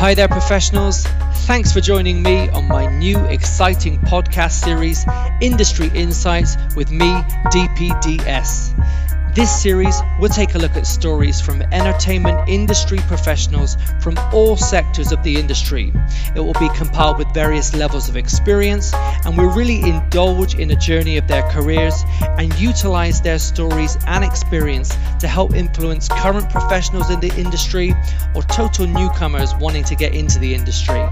Hi there, professionals. Thanks for joining me on my new exciting podcast series, Industry Insights, with me, DPDS. This series will take a look at stories from entertainment industry professionals from all sectors of the industry. It will be compiled with various levels of experience and will really indulge in a journey of their careers and utilize their stories and experience to help influence current professionals in the industry or total newcomers wanting to get into the industry.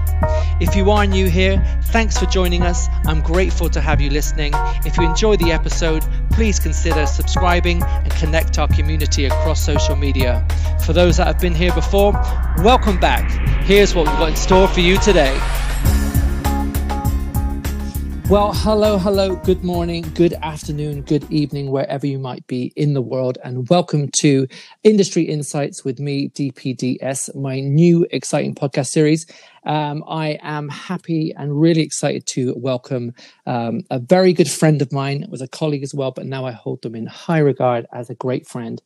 If you are new here, thanks for joining us. I'm grateful to have you listening. If you enjoy the episode, please consider subscribing and connect our community across social media. For those that have been here before, welcome back. Here's what we've got in store for you today. Well, hello, hello, good morning, good afternoon, good evening, wherever you might be in the world, and welcome to Industry Insights with me, DPDS, my new exciting podcast series. Um, I am happy and really excited to welcome um, a very good friend of mine, was a colleague as well, but now I hold them in high regard as a great friend.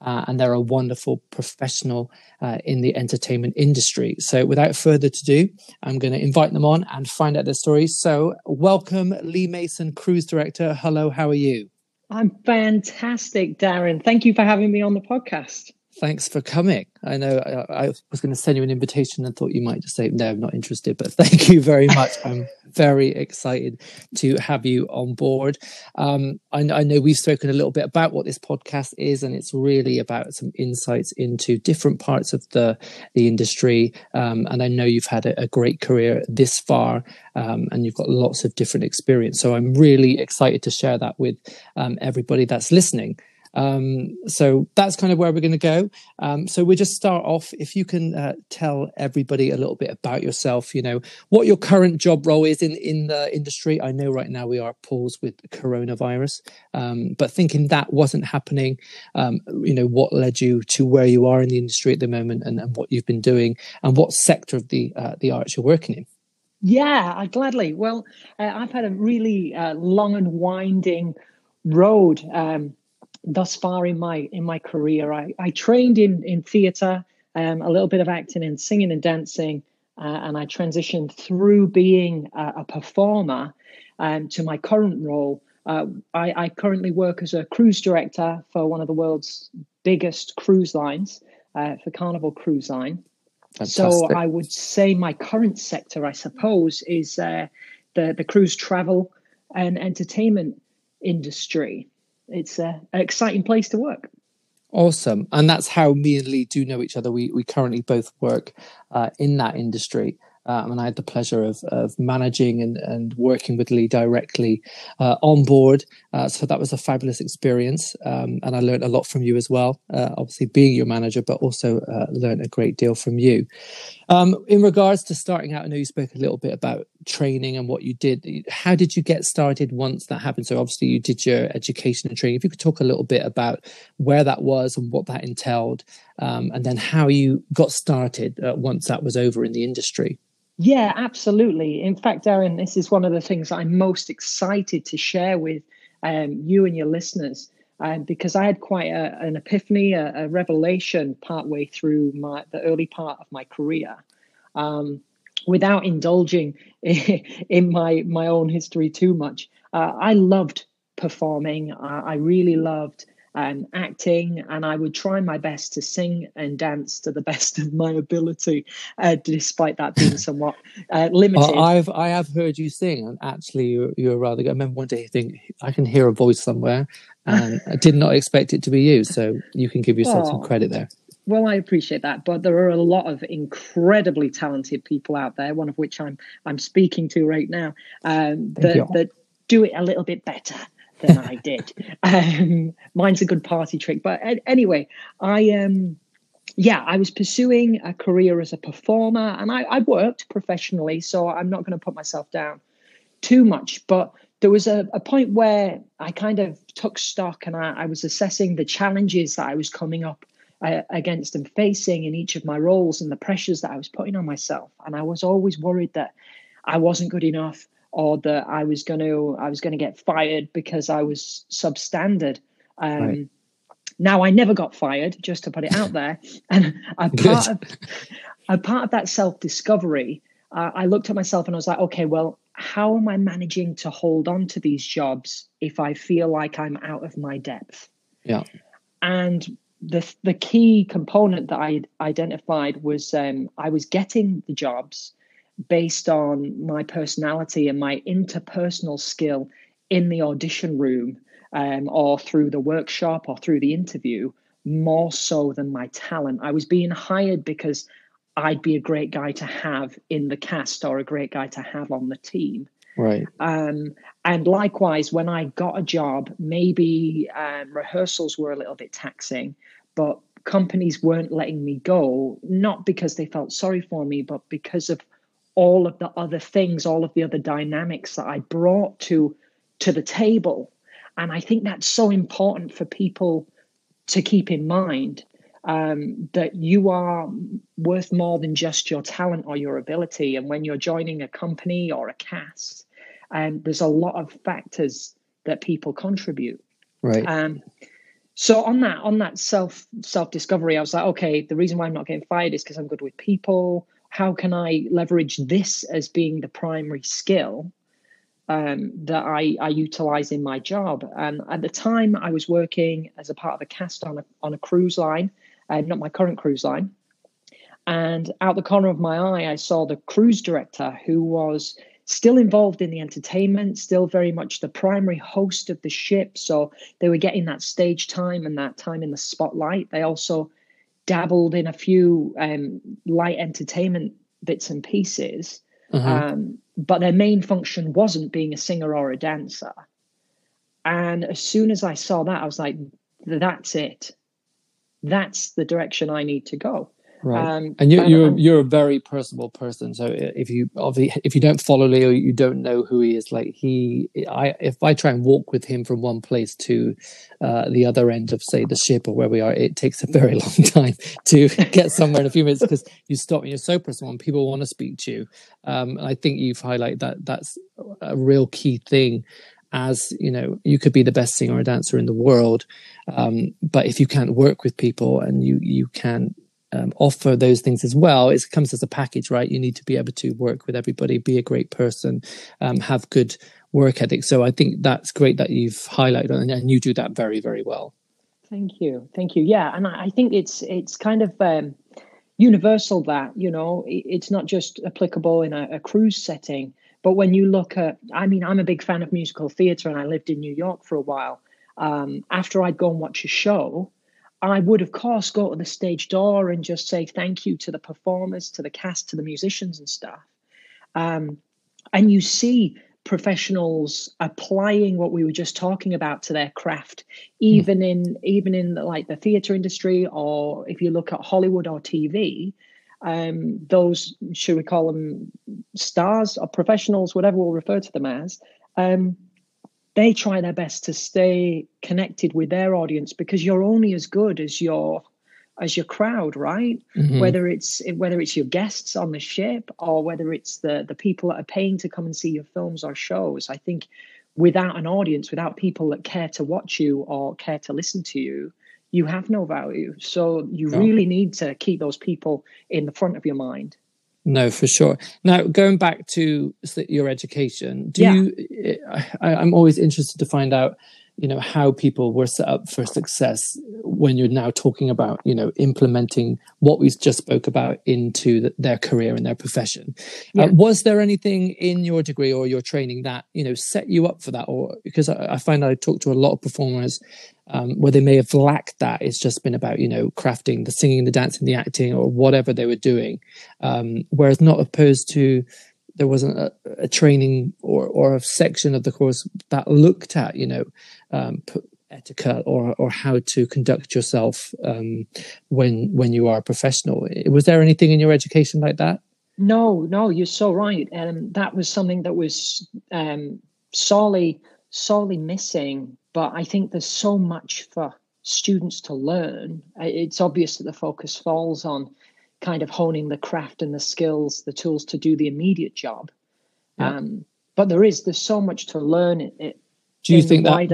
Uh, and they're a wonderful professional uh, in the entertainment industry. So, without further ado, I'm going to invite them on and find out their stories. So, welcome, Lee Mason, cruise director. Hello, how are you? I'm fantastic, Darren. Thank you for having me on the podcast thanks for coming. I know I, I was going to send you an invitation and thought you might just say, no, I'm not interested, but thank you very much. I'm very excited to have you on board. Um, I, I, know we've spoken a little bit about what this podcast is, and it's really about some insights into different parts of the, the industry. Um, and I know you've had a, a great career this far, um, and you've got lots of different experience. So I'm really excited to share that with um, everybody that's listening. Um, so that's kind of where we're going to go. Um, so we'll just start off. If you can uh, tell everybody a little bit about yourself, you know, what your current job role is in, in the industry. I know right now we are paused with coronavirus, um, but thinking that wasn't happening, um, you know, what led you to where you are in the industry at the moment and, and what you've been doing and what sector of the, uh, the arts you're working in? Yeah, I gladly. Well, uh, I've had a really uh, long and winding road. Um, thus far in my in my career. I, I trained in in theatre, um, a little bit of acting and singing and dancing, uh, and I transitioned through being a, a performer um, to my current role. Uh, I, I, currently work as a cruise director for one of the world's biggest cruise lines, uh, for Carnival Cruise Line. Fantastic. So I would say my current sector, I suppose, is uh, the the cruise travel and entertainment industry it's an exciting place to work. Awesome, and that's how me and Lee do know each other. We we currently both work uh, in that industry, um, and I had the pleasure of, of managing and, and working with Lee directly uh, on board. Uh, so that was a fabulous experience. Um, and I learned a lot from you as well, uh, obviously being your manager, but also uh, learned a great deal from you. Um, in regards to starting out, I know you spoke a little bit about training and what you did. How did you get started once that happened? So obviously you did your education and training. If you could talk a little bit about where that was and what that entailed, um, and then how you got started uh, once that was over in the industry. Yeah, absolutely. In fact, Darren, this is one of the things I'm most excited to share with um, you and your listeners. Um, because I had quite a, an epiphany, a, a, revelation partway through my the early part of my career, um, without indulging in my my own history too much. Uh, I loved performing. Uh, I really loved um, acting, and I would try my best to sing and dance to the best of my ability, uh, despite that being somewhat uh, limited. Well, I've I have heard you sing, and actually, you're, you're rather good. I remember one day you think I can hear a voice somewhere, and I did not expect it to be you. So you can give yourself oh. some credit there. Well, I appreciate that, but there are a lot of incredibly talented people out there. One of which I'm I'm speaking to right now. Um, that that do it a little bit better than I did. Um, mine's a good party trick. But anyway, I um, yeah, I was pursuing a career as a performer, and I, I worked professionally, so I'm not going to put myself down too much. But there was a, a point where I kind of took stock, and I, I was assessing the challenges that I was coming up uh, against and facing in each of my roles, and the pressures that I was putting on myself. And I was always worried that I wasn't good enough or that I was going to I was going to get fired because I was substandard. Um, right. Now I never got fired, just to put it out there. And a part of a part of that self discovery, uh, I looked at myself and I was like, okay, well, how am I managing to hold on to these jobs if I feel like I'm out of my depth? Yeah. And the the key component that I identified was um, I was getting the jobs based on my personality and my interpersonal skill in the audition room um, or through the workshop or through the interview more so than my talent. I was being hired because I'd be a great guy to have in the cast or a great guy to have on the team. Right. Um, and likewise, when I got a job, maybe um, rehearsals were a little bit taxing, but companies weren't letting me go, not because they felt sorry for me, but because of all of the other things, all of the other dynamics that I brought to to the table. And I think that's so important for people to keep in mind um, that you are worth more than just your talent or your ability. And when you're joining a company or a cast, um, there's a lot of factors that people contribute. Right. Um, so on that on that self self discovery, I was like, okay, the reason why I'm not getting fired is because I'm good with people. How can I leverage this as being the primary skill um, that I, I utilize in my job? And at the time, I was working as a part of a cast on a on a cruise line, uh, not my current cruise line. And out the corner of my eye, I saw the cruise director who was still involved in the entertainment, still very much the primary host of the ship. So they were getting that stage time and that time in the spotlight. They also dabbled in a few um, light entertainment bits and pieces. Uh-huh. Um, but their main function wasn't being a singer or a dancer. And as soon as I saw that, I was like, that's it. That's the direction I need to go. Right, um, and you, you're you're a very personable person. So if you if you don't follow Leo, you don't know who he is. Like he, I if I try and walk with him from one place to uh, the other end of say the ship or where we are, it takes a very long time to get somewhere in a few minutes because you stop and you're so personal and people want to speak to you. Um, and I think you've highlighted that that's a real key thing as you know you could be the best singer or dancer in the world um, but if you can't work with people and you you can um, offer those things as well. It comes as a package, right? You need to be able to work with everybody, be a great person, um, have good work ethic. So I think that's great that you've highlighted and, and you do that very, very well. Thank you, thank you. Yeah, and I, I think it's it's kind of um, universal that you know it's not just applicable in a, a cruise setting, but when you look at, I mean, I'm a big fan of musical theatre, and I lived in New York for a while. Um, after I'd go and watch a show, I would, of course, go to the stage door and just say thank you to the performers, to the cast, to the musicians and stuff. Um, and you see professionals applying what we were just talking about to their craft, even mm. in even in the, like the theatre industry, or if you look at Hollywood or TV. Um, those should we call them stars or professionals, whatever we'll refer to them as. Um, they try their best to stay connected with their audience because you're only as good as your as your crowd right mm-hmm. whether it's whether it's your guests on the ship or whether it's the the people that are paying to come and see your films or shows i think without an audience without people that care to watch you or care to listen to you you have no value so you yeah. really need to keep those people in the front of your mind no, for sure. Now, going back to your education, do yeah. you? Eh, I, I'm always interested to find out, you know, how people were set up for success when you're now talking about, you know, implementing what we just spoke about into the, their career and their profession. Uh, yeah. Uh, was there anything in your degree or your training that you know set you up for that, or because I, I find I talk to a lot of performers um, where they may have lacked that. It's just been about, you know, crafting the singing, the dancing, the acting, or whatever they were doing. Um, whereas not opposed to there wasn't a, a, training or, or a section of the course that looked at, you know, um, etiquette or, or how to conduct yourself um, when when you are a professional. Was there anything in your education like that? No, no, you're so right. And um, that was something that was um, sorely, sorely missing but I think there's so much for students to learn. It's obvious that the focus falls on kind of honing the craft and the skills, the tools to do the immediate job. Yeah. Um, but there is there's so much to learn. It, do you think that?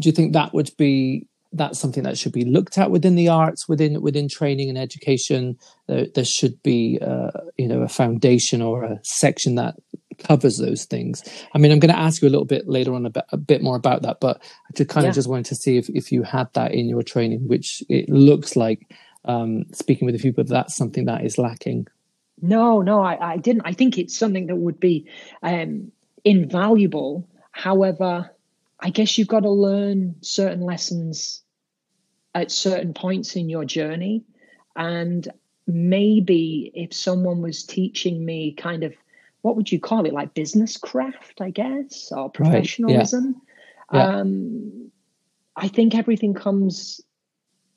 Do you think that would be that's something that should be looked at within the arts, within within training and education. There, there should be, uh, you know, a foundation or a section that covers those things. I mean, I'm going to ask you a little bit later on a bit, a bit more about that, but I just kind yeah. of just wanted to see if if you had that in your training, which it looks like. Um, speaking with a few people, that's something that is lacking. No, no, I, I didn't. I think it's something that would be um, invaluable. However, I guess you've got to learn certain lessons at certain points in your journey. And maybe if someone was teaching me kind of what would you call it, like business craft, I guess, or professionalism, right. yeah. Yeah. Um, I think everything comes.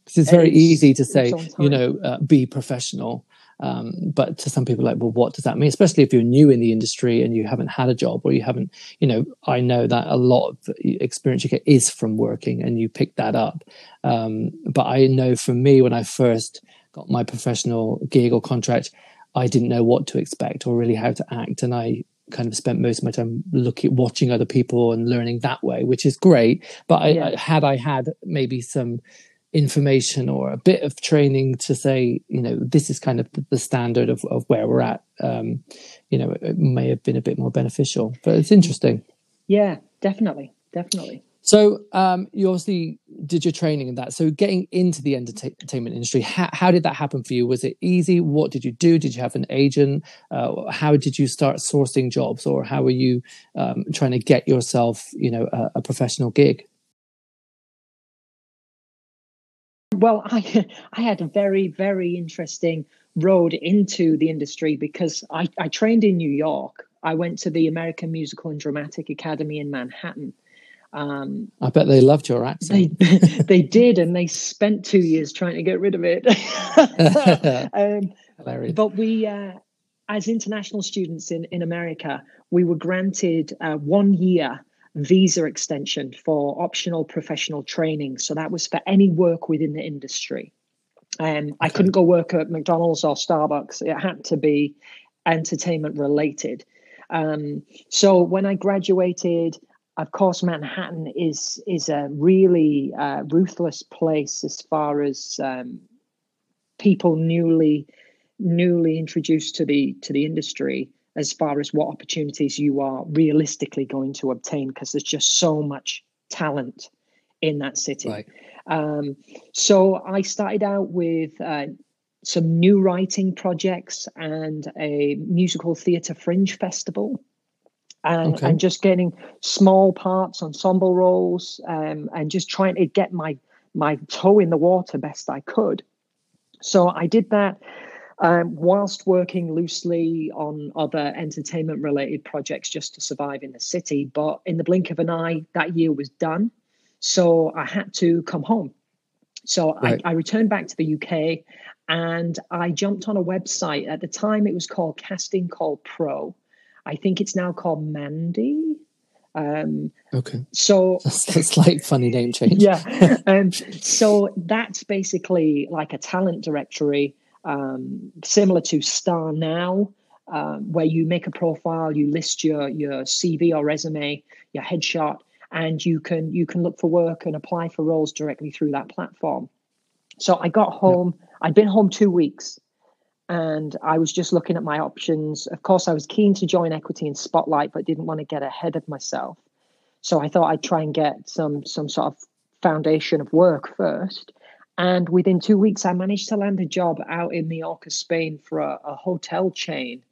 It's very easy to say, you know, uh, be professional. Um, but to some people, like, well, what does that mean? Especially if you're new in the industry and you haven't had a job or you haven't, you know, I know that a lot of experience you get is from working and you pick that up. Um, but I know for me, when I first got my professional gig or contract, I didn't know what to expect or really how to act. And I kind of spent most of my time looking, watching other people and learning that way, which is great. But I, yeah. I, had I had maybe some information or a bit of training to say, you know, this is kind of the standard of, of where we're at, um, you know, it may have been a bit more beneficial. But it's interesting. Yeah, definitely. Definitely. So um, you obviously did your training in that. So getting into the entertainment industry, how, how, did that happen for you? Was it easy? What did you do? Did you have an agent? Uh, how did you start sourcing jobs, or how were you um, trying to get yourself, you know, a, a professional gig? Well, I I had a very very interesting road into the industry because I, I trained in New York. I went to the American Musical and Dramatic Academy in Manhattan. Um, I bet they loved your accent. They, they did, and they spent two years trying to get rid of it. um, but we, uh, as international students in, in America, we were granted uh, one year visa extension for optional professional training. So that was for any work within the industry. Um, okay. I couldn't go work at McDonald's or Starbucks. It had to be entertainment related. Um, so when I graduated, of course, Manhattan is is a really uh, ruthless place as far as um, people newly newly introduced to the to the industry as far as what opportunities you are realistically going to obtain because there's just so much talent in that city. Right. Um, so I started out with uh, some new writing projects and a musical theatre fringe festival. And, okay. and just getting small parts, ensemble roles, um, and just trying to get my my toe in the water best I could. So I did that um, whilst working loosely on other entertainment related projects just to survive in the city. But in the blink of an eye, that year was done. So I had to come home. So right. I, I, returned back to the UK and I jumped on a website. At the time, it was called Casting Call Pro. I think it's now called Mandy. Um, okay. So that's, that's like funny name change. yeah. Um, so that's basically like a talent directory um, similar to StarNow, um, where you make a profile, you list your your CV or resume, your headshot, and you can you can look for work and apply for roles directly through that platform. So I got home. Yeah. I'd been home two weeks, and I was just looking at my options. Of course, I was keen to join Equity and Spotlight, but didn't want to get ahead of myself. So I thought I'd try and get some some sort of foundation of work first. And within two weeks, I managed to land a job out in Mallorca, Spain for a, a hotel chain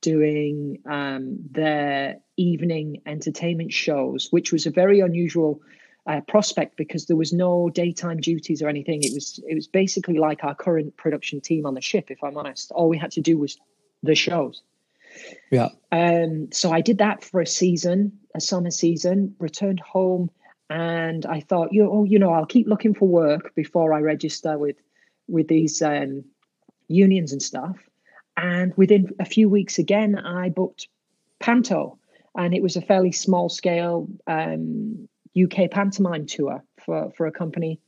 doing um, their evening entertainment shows, which was a very unusual uh, prospect because there was no daytime duties or anything. It was it was basically like our current production team on the ship. If I'm honest, all we had to do was the shows. Yeah. Um. So I did that for a season, a summer season. Returned home and I thought, you oh, you know, I'll keep looking for work before I register with with these um, unions and stuff. And within a few weeks, again, I booked Panto, and it was a fairly small scale um, UK pantomime tour for for a company.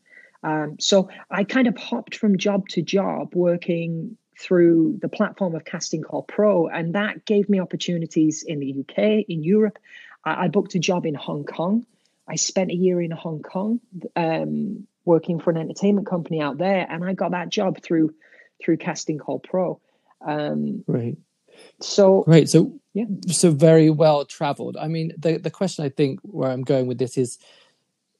Um, so I kind of hopped from job to job, working through the platform of Casting Call Pro, and that gave me opportunities in the UK, in Europe. I, I booked a job in Hong Kong I spent a year in Hong Kong um, working for an entertainment company out there, and I got that job through through Casting Call Pro. Um, right. So right. So yeah. So very well traveled. I mean, the the question I think where I'm going with this is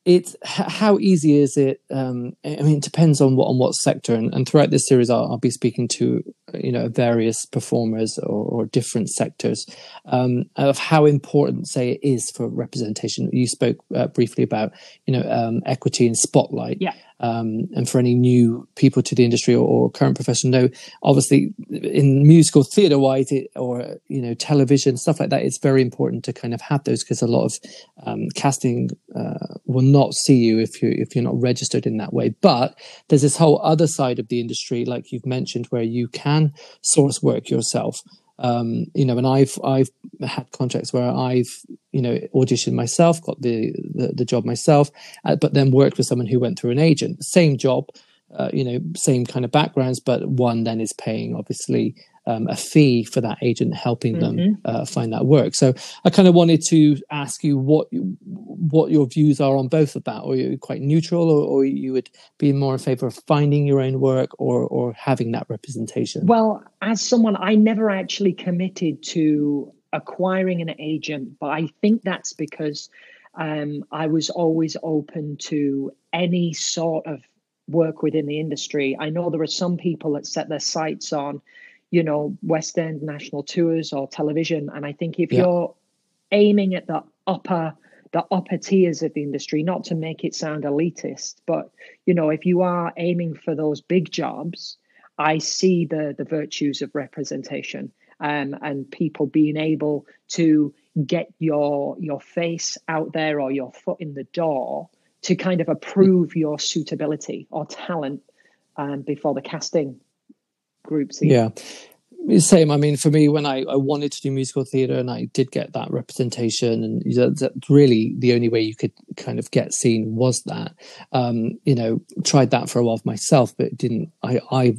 it's how easy is it um, i mean it depends on what on what sector and, and throughout this series I'll, I'll, be speaking to you know various performers or, or different sectors um, of how important say it is for representation. You spoke uh, briefly about you know um, equity and spotlight. Yeah um, and for any new people to the industry or, or current profession know obviously in musical theatre wise or you know television stuff like that it's very important to kind of have those because a lot of um, casting uh, will not see you if you if you're not registered in that way. But there's this whole other side of the industry like you've mentioned where you can source work yourself um, you know, and I've I've had contracts where I've you know auditioned myself, got the the, the job myself, uh, but then worked with someone who went through an agent, same job, uh, you know, same kind of backgrounds, but one then is paying obviously um, a fee for that agent helping mm-hmm. them uh, find that work. So I kind of wanted to ask you what what your views are on both of that, or you're quite neutral, or, or you would be more in favor of finding your own work or or having that representation. Well, as someone, I never actually committed to acquiring an agent, but I think that's because um, I was always open to any sort of work within the industry. I know there are some people that set their sights on you know, West End national tours or television. And I think if yeah. you're aiming at the upper the upper tiers of the industry, not to make it sound elitist, but you know, if you are aiming for those big jobs, I see the the virtues of representation um, and people being able to get your your face out there or your foot in the door to kind of approve your suitability or talent um, before the casting groups. Yeah. Same. I mean, for me, when I, I wanted to do musical theatre and I did get that representation, and that's really the only way you could kind of get seen was that. Um, you know, tried that for a while myself, but didn't. I, I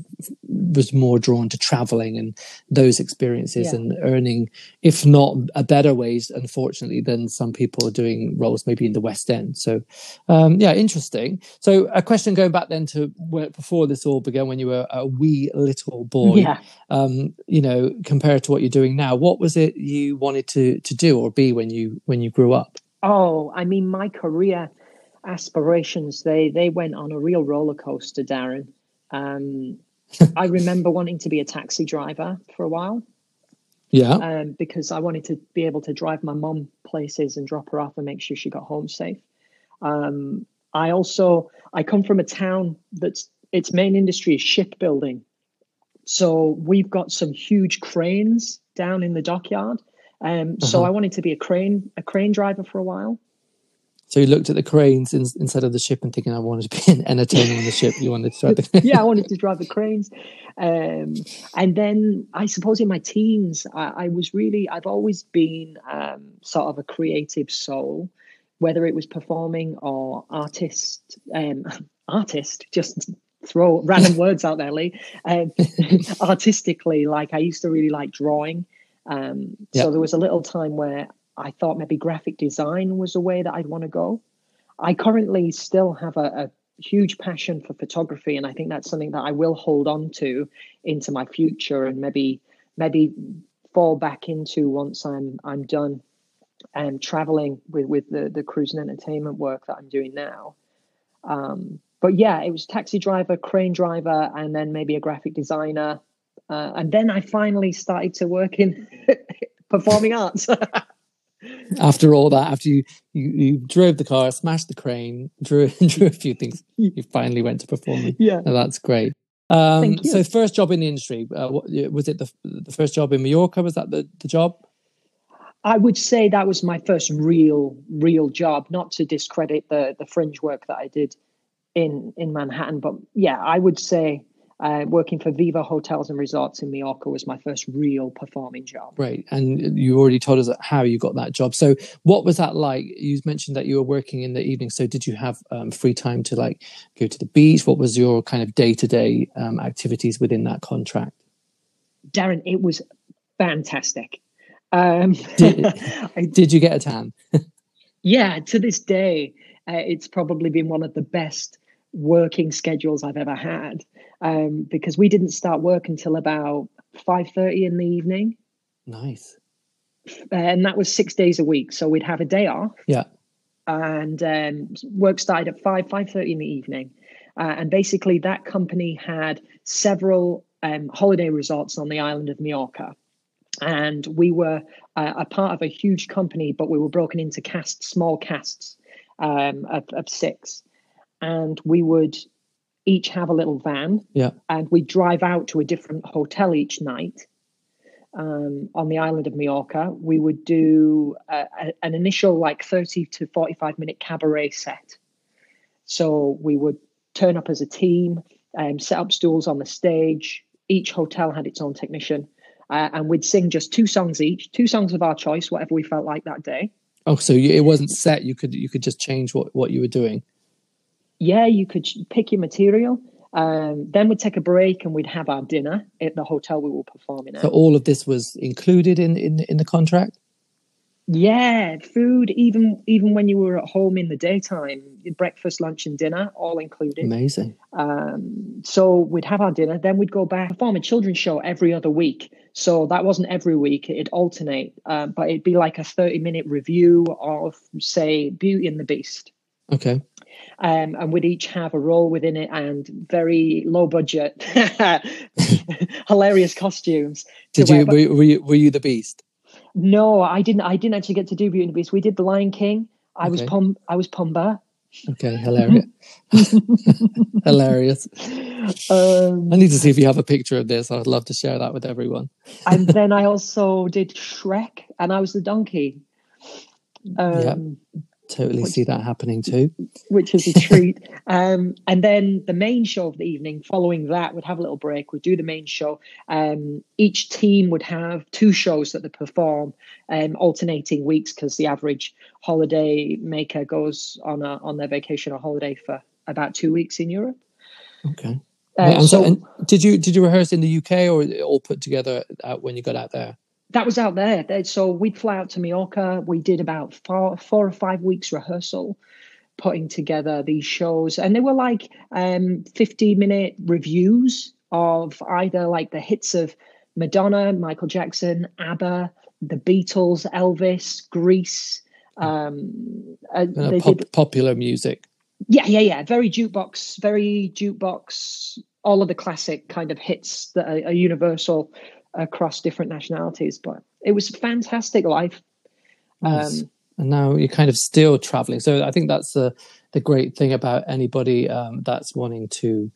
was more drawn to traveling and those experiences yeah. and earning, if not a better wage, unfortunately, than some people are doing roles maybe in the West End. So, um, yeah, interesting. So, a question going back then to where, before this all began, when you were a wee little boy, yeah. um, you know, compared to what you're doing now, what was it you wanted to to do or be when you when you grew up? Oh, I mean, my career aspirations they they went on a real roller coaster, Darren. Um, I remember wanting to be a taxi driver for a while. Yeah. Um, because I wanted to be able to drive my mum places and drop her off and make sure she got home safe. Um, I also I come from a town that's its main industry is shipbuilding. So we've got some huge cranes down in the dockyard. Um, uh-huh. So I wanted to be a crane a crane driver for a while. So you looked at the cranes in, instead of the ship and thinking, I wanted to be an entertainer on the ship. You wanted to drive the Yeah, I wanted to drive the cranes. Um, and then I suppose in my teens, I, I was really, I've always been um, sort of a creative soul, whether it was performing or artist, um, artist, just throw random words out there, Lee. Um, artistically, like I used to really like drawing. Um, yep. So there was a little time where I thought maybe graphic design was a way that I'd want to go. I currently still have a, a huge passion for photography, and I think that's something that I will hold on to into my future, and maybe maybe fall back into once I'm I'm done and um, traveling with with the the cruise and entertainment work that I'm doing now. Um, but yeah, it was taxi driver, crane driver, and then maybe a graphic designer, uh, and then I finally started to work in performing arts. after all that, after you, you, you drove the car, smashed the crane, drew drew a few things, you finally went to performing. Yeah, that's great. Um, so first job in the industry, uh, what, was it the the first job in Mallorca? Was that the, the job? I would say that was my first real real job. Not to discredit the the fringe work that I did in in Manhattan, but yeah, I would say uh, working for Viva Hotels and Resorts in Mallorca was my first real performing job. Right. And you already told us how you got that job. So what was that like? You mentioned that you were working in the evening. So did you have um, free time to like go to the beach? What was your kind of day to day activities within that contract? Darren, it was fantastic. Um, did, did you get a tan? yeah, to this day, uh, it's probably been one of the best working schedules I've ever had um, because we didn't start work until about 5.30 in the evening. Nice. And that was six days a week. So we'd have a day off. Yeah. And um, work started at 5, 5.30 in the evening. Uh, and basically that company had several um, holiday resorts on the island of Mallorca. And we were uh, a part of a huge company, but we were broken into casts, small casts um, of, of six. And we would each have a little van. Yeah. And we'd drive out to a different hotel each night. Um, on the island of Majorca, we would do a, a, an initial like 30 to 45 minute cabaret set. So we would turn up as a team, um, set up stools on the stage. Each hotel had its own technician, uh, and we'd sing just two songs each, two songs of our choice, whatever we felt like that day. Oh, so it wasn't set. You could you could just change what what you were doing. Yeah, you could pick your material. Um, then we'd take a break and we'd have our dinner at the hotel we were performing at. So all of this was included in in, in the contract. Yeah, food even even when you were at home in the daytime, breakfast, lunch, and dinner all included. Amazing. Um, so we'd have our dinner, then we'd go back perform a children's show every other week. So that wasn't every week; it'd alternate, uh, but it'd be like a thirty-minute revue of, say, Beauty and the Beast. Okay. Um, and we'd each have a role within it and very low budget, hilarious costumes. Did you were, were you were you the Beast? No, I didn't. I didn't actually get to do Beauty and the Beast. We did The Lion King. I okay. was Pum. I was Pumbaa. Okay, hilarious. hilarious. Um, I need to see if you have a picture of this. I'd love to share that with everyone. and then I also did Shrek, and I was the donkey. Um, yeah totally which, see that happening too. Which is a treat. um, and then the main show of the evening, following that, we'd have a little break. We'd do the main show. Um, each team would have two shows that they perform, um, alternating weeks because the average holiday maker goes on a, on their vacation or holiday for about two weeks in Europe. Okay. Uh, so, so did you did you rehearse in the UK or all put together when you got out there? That was out there. So we'd fly out to Majorca. We did about four, four or five weeks rehearsal, putting together these shows, and they were like um, 50 minute revues of either like the hits of Madonna, Michael Jackson, ABBA, the Beatles, Elvis, Grease. Um, uh, pop, did, popular music. Yeah, yeah, yeah. Very jukebox, very jukebox. All of the classic kind of hits that are, are universal across different nationalities. But it was a fantastic life. Nice. Um, and now you're kind of still traveling. So I think that's the the great thing about anybody um, that's wanting to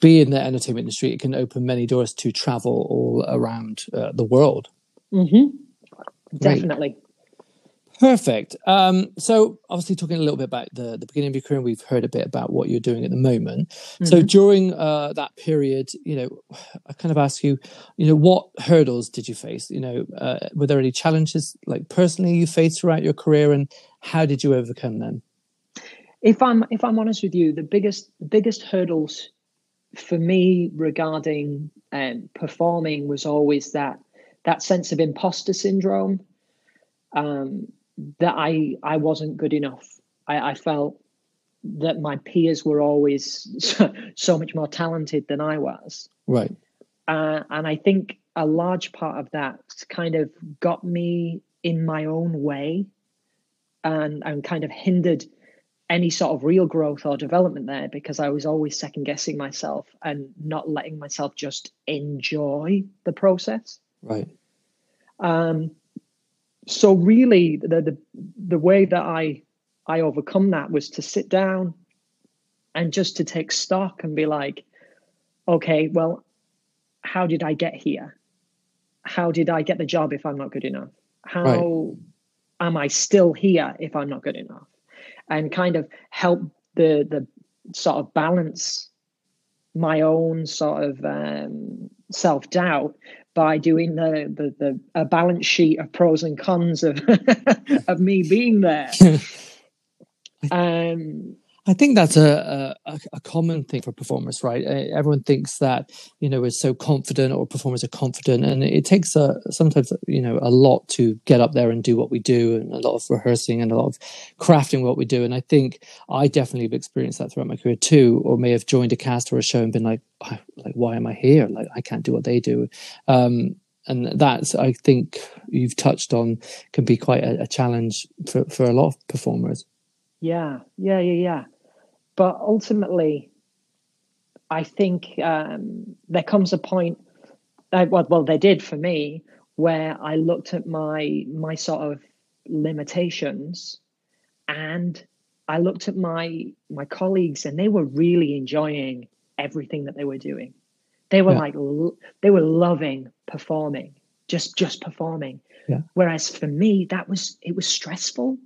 be in the entertainment industry. It can open many doors to travel all around uh, the world. Mm-hmm. Definitely. Perfect. Um, so, obviously, talking a little bit about the, the beginning of your career, we've heard a bit about what you're doing at the moment. Mm-hmm. So, during uh, that period, you know, I kind of ask you, you know, what hurdles did you face? You know, uh, were there any challenges, like personally, you faced throughout your career, and how did you overcome them? If I'm if I'm honest with you, the biggest the biggest hurdles for me regarding um, performing was always that that sense of imposter syndrome. Um, that I I wasn't good enough. I, I felt that my peers were always so, so, much more talented than I was. Right. Uh, and I think a large part of that kind of got me in my own way and, and kind of hindered any sort of real growth or development there because I was always second guessing myself and not letting myself just enjoy the process. Right. Um, so really the, the the way that i i overcome that was to sit down and just to take stock and be like okay well how did i get here? How did i get the job if i'm not good enough? How right. am i still here if i'm not good enough? And kind of help the the sort of balance my own sort of um, self doubt by doing the the, the a balance sheet of pros and cons of of me being there. um, I think that's a, a, a common thing for performers, right? Everyone thinks that you know is so confident, or performers are confident, and it takes a sometimes you know a lot to get up there and do what we do, and a lot of rehearsing and a lot of crafting what we do. And I think I definitely have experienced that throughout my career too, or may have joined a cast or a show and been like, like why am I here? Like I can't do what they do. Um, and that's I think you've touched on can be quite a, a challenge for, for a lot of performers. Yeah, yeah, yeah, yeah. But ultimately, I think um, there comes a point. Uh, well, well, there did for me where I looked at my my sort of limitations, and I looked at my my colleagues, and they were really enjoying everything that they were doing. They were yeah. like they were loving performing, just just performing. Yeah. Whereas for me, that was it was stressful,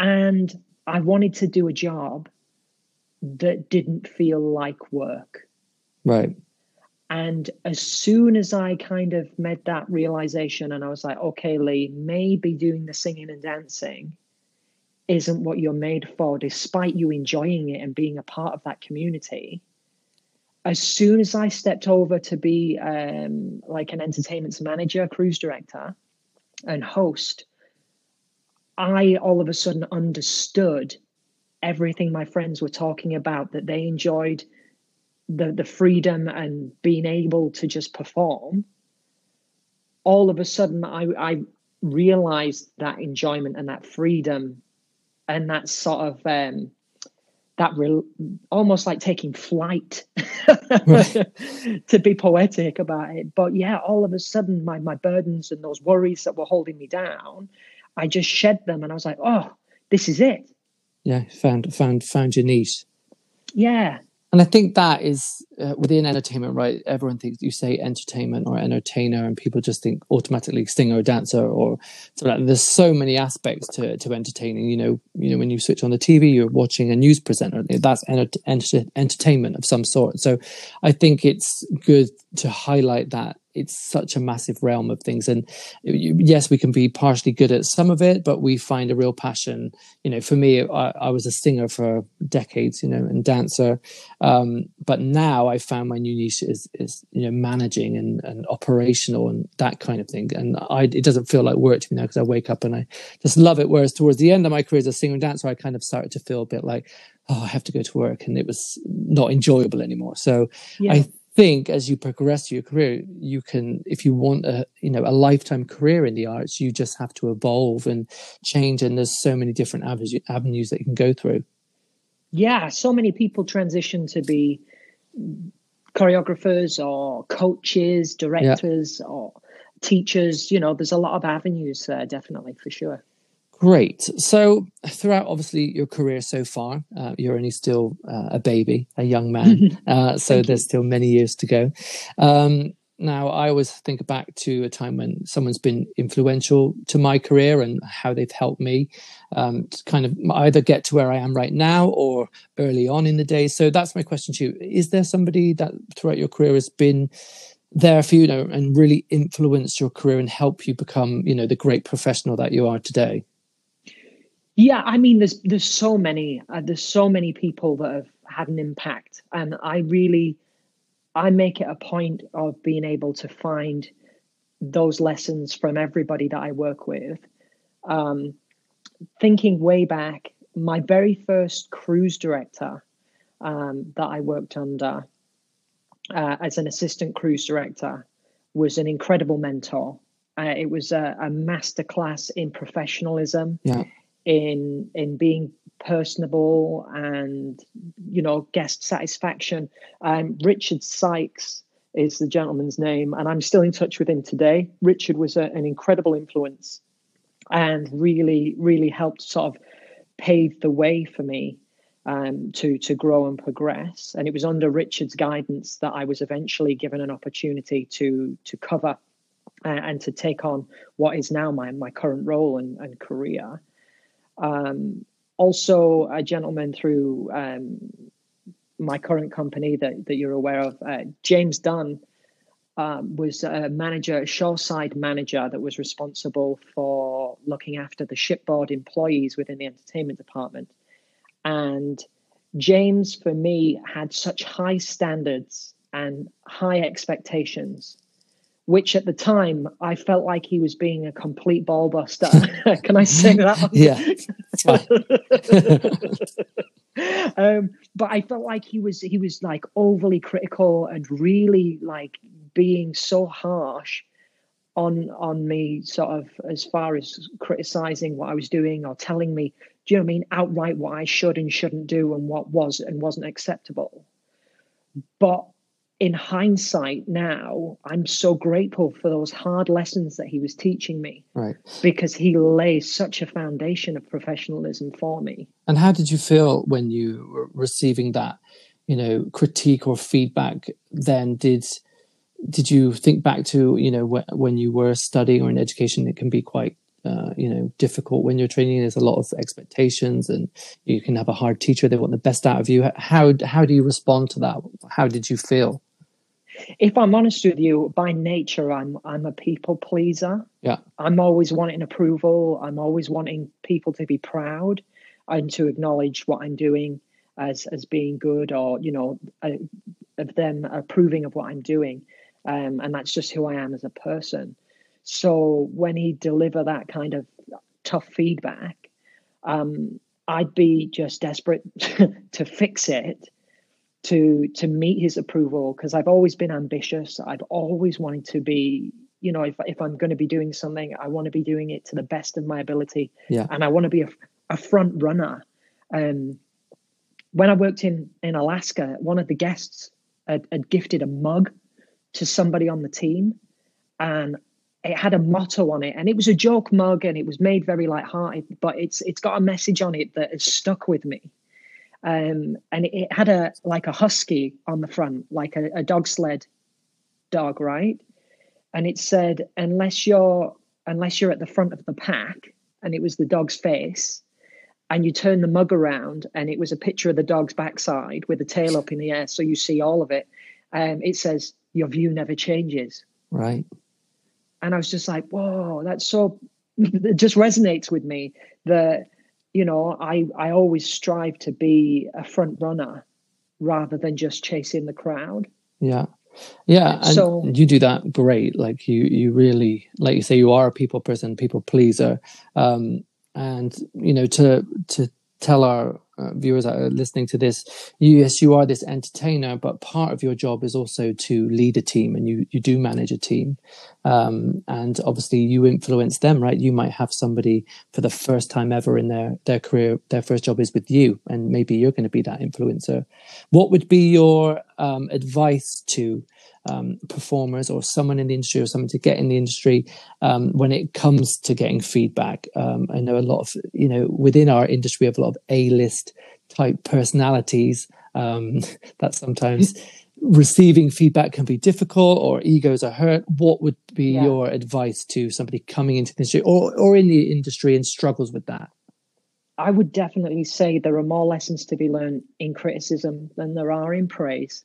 and I wanted to do a job that didn't feel like work. Right. And as soon as I kind of made that realization, and I was like, okay, Lee, maybe doing the singing and dancing isn't what you're made for, despite you enjoying it and being a part of that community. As soon as I stepped over to be um, like an entertainment manager, cruise director, and host, I all of a sudden understood everything my friends were talking about that they enjoyed the the freedom and being able to just perform all of a sudden i i realized that enjoyment and that freedom and that sort of um that real almost like taking flight to be poetic about it. But yeah all of a sudden my my burdens and those worries that were holding me down i just shed them and i was like oh this is it yeah found found found your niche. Yeah. And i think that is uh, within entertainment right everyone thinks you say entertainment or entertainer and people just think automatically singer or dancer or so that there's so many aspects to, to entertaining you know you know when you switch on the tv you're watching a news presenter that's enter- enter- entertainment of some sort. So i think it's good to highlight that it's such a massive realm of things. And yes we can be partially good at some of it but we find a real passion. You know for me i, I was a singer for decades you know and dancer. Um, but now i found my new niche is is you know managing and, and operational and that kind of thing. And i it doesn't feel like work to me now because i wake up and i just love it. Whereas towards the end of my career as a singer and dancer i kind of started to feel a bit like oh, I have to go to work, and it was not enjoyable anymore. So yeah. I think as you progress your career you can if you want a you know a lifetime career in the arts you just have to evolve and change and there's so many different avenues that you can go through yeah so many people transition to be choreographers or coaches directors yeah. or teachers you know there's a lot of avenues there definitely for sure Great. So, throughout obviously your career so far, uh, you're only still uh, a baby, a young man. Uh, so, there's still many years to go. Um, now, I always think back to a time when someone's been influential to my career and how they've helped me um, to kind of either get to where I am right now or early on in the day. So, that's my question to you. Is there somebody that throughout your career has been there for you, you know, and really influenced your career and help you become, you know, the great professional that you are today? Yeah, I mean, there's there's so many uh, there's so many people that have had an impact, and I really I make it a point of being able to find those lessons from everybody that I work with. Um, thinking way back, my very first cruise director um, that I worked under uh, as an assistant cruise director was an incredible mentor. Uh, it was a, a masterclass in professionalism. Yeah in in being personable and you know guest satisfaction. Um, Richard Sykes is the gentleman's name, and I'm still in touch with him today. Richard was a, an incredible influence and really, really helped sort of pave the way for me um, to to grow and progress. And it was under Richard's guidance that I was eventually given an opportunity to to cover uh, and to take on what is now my my current role and, and career. Um, also, a gentleman through um, my current company that, that you're aware of, uh, James Dunn, um, was a manager, a shoreside manager that was responsible for looking after the shipboard employees within the entertainment department. And James, for me, had such high standards and high expectations, which at the time I felt like he was being a complete ballbuster. Can I say that? yeah. um, but I felt like he was he was like overly critical and really like being so harsh on on me sort of as far as criticizing what I was doing or telling me, do you know what I mean, outright what I should and shouldn't do and what was and wasn't acceptable. But in hindsight now i'm so grateful for those hard lessons that he was teaching me. Right. Because he lays such a foundation of professionalism for me. And how did you feel when you were receiving that you know critique or feedback? Then did did you think back to you know wh- when you were studying or in education it can be quite uh, you know difficult when you're training? There's a lot of expectations and you can have a hard teacher. They want the best out of you. How how do you respond to that? How did you feel if I'm honest with you, by nature, I'm I'm a people pleaser. Yeah, I'm always wanting approval. I'm always wanting people to be proud and to acknowledge what I'm doing as as being good, or you know, uh, of them approving of what I'm doing. Um, and that's just who I am as a person. So when he deliver that kind of tough feedback, um, I'd be just desperate to fix it to to meet his approval because I've always been ambitious. I've always wanted to be, you know, if if I'm going to be doing something, I want to be doing it to the best of my ability. Yeah. And I want to be a, a front runner. Um, when I worked in in Alaska, one of the guests had, had gifted a mug to somebody on the team, and it had a motto on it, and it was a joke mug, and it was made very light-hearted, but it's it's got a message on it that has stuck with me um, and it had a like a husky on the front, like a, a dog sled dog, right? And it said, unless you're unless you're at the front of the pack, and it was the dog's face, and you turn the mug around, and it was a picture of the dog's backside with the tail up in the air, so you see all of it. Um, it says, "Your view never changes." Right. And I was just like, "Whoa, that's so." it just resonates with me that you know, I, I always strive to be a front runner rather than just chasing the crowd. Yeah. Yeah. And so, you do that great. Like you, you really, like you say, you are a people person, people pleaser. Um, and you know, to, to tell our uh, viewers that are listening to this, yes, you are this entertainer, but part of your job is also to lead a team, and you you do manage a team, um, and obviously you influence them, right? You might have somebody for the first time ever in their their career, their first job is with you, and maybe you're going to be that influencer. What would be your um, advice to um, performers or someone in the industry or someone to get in the industry um, when it comes to getting feedback. Um, I know a lot of, you know, within our industry, we have a lot of A list type personalities um, that sometimes receiving feedback can be difficult or egos are hurt. What would be yeah. your advice to somebody coming into the industry or, or in the industry and struggles with that? I would definitely say there are more lessons to be learned in criticism than there are in praise.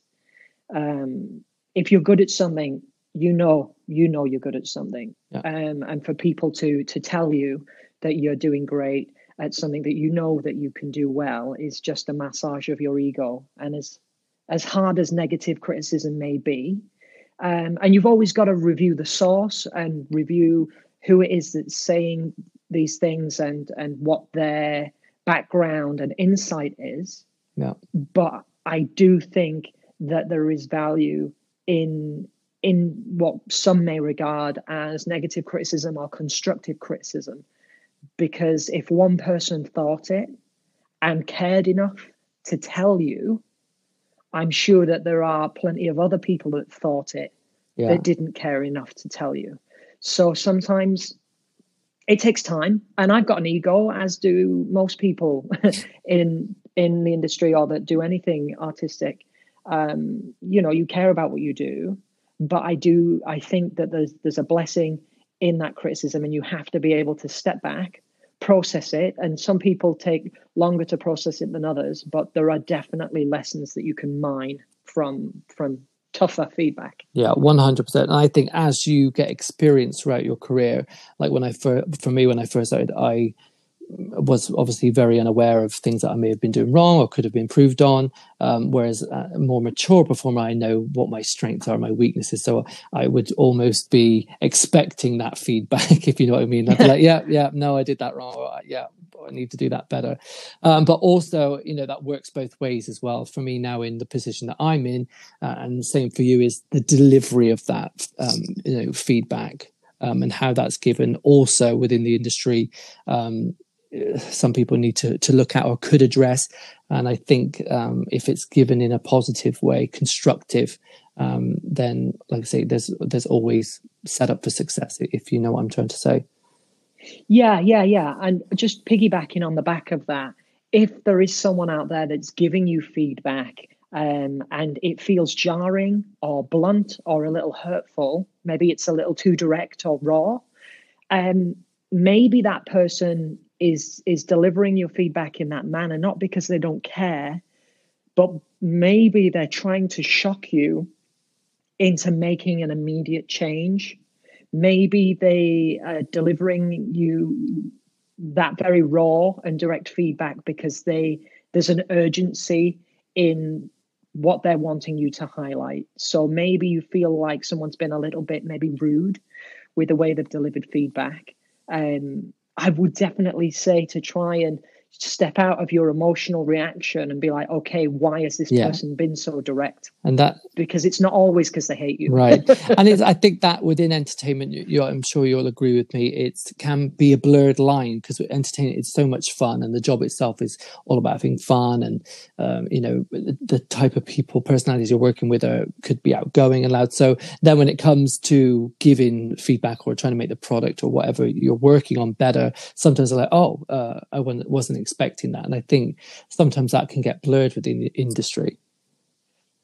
Um, if you're good at something, you know you know you're good at something. Yeah. Um, and for people to to tell you that you're doing great at something that you know that you can do well is just a massage of your ego. And as as hard as negative criticism may be, um, and you've always got to review the source and review who it is that's saying these things and and what their background and insight is. Yeah. But I do think that there is value in in what some may regard as negative criticism or constructive criticism. Because if one person thought it and cared enough to tell you i'm sure that there are plenty of other people that thought it yeah. that didn't care enough to tell you. So sometimes it takes time and i've got an ego as do most people in in the industry or that do anything artistic um, you know you care about what you do but i do i think that there's there's a blessing in that criticism and you have to be able to step back process it. And some people take longer to process it than others but there are definitely lessons that you can mine from from tougher feedback. Yeah 100% and i think as you get experience throughout your career like when i first for me when i first started i was obviously very unaware of things that I may have been doing wrong or could have been improved on. Um, whereas a more mature performer, I know what my strengths are, my weaknesses. So I would almost be expecting that feedback, if you know what I mean. I'd be like, yeah, yeah, no, I did that wrong. Or, yeah, I need to do that better. Um, but also, you know, that works both ways as well. For me now in the position that I'm in, uh, and the same for you is the delivery of that, um, you know, feedback. Um, and how that's given also within the industry um, some people need to to look at or could address. And I think um, if it's given in a positive way, constructive, um, then like I say, there's there's always set up for success. If you know what I'm trying to say. Yeah, yeah, yeah. And just piggybacking on the back of that, if there is someone out there that's giving you feedback um, and it feels jarring or blunt or a little hurtful, maybe it's a little too direct or raw. Um, maybe that person is is delivering your feedback in that manner not because they don't care but maybe they're trying to shock you into making an immediate change. Maybe they are delivering you that very raw and direct feedback because they there's an urgency in what they're wanting you to highlight. So maybe you feel like someone's been a little bit maybe rude with the way they've delivered feedback. Um, I would definitely say to try and step out of your emotional reaction and be like, okay, why has this yeah. person been so direct? And that because it's not always because they hate you, right? and I think that within entertainment, you, I'm sure you'll agree with me, it can be a blurred line because entertainment is so much fun, and the job itself is all about having fun, and um, you know the, the, type of people, personalities you're working with are could be outgoing and loud. So then, when it comes to giving feedback or trying to make the product or whatever you're working on better, sometimes they're like, oh, uh, I wasn't expecting that. And I think sometimes that can get blurred within the industry.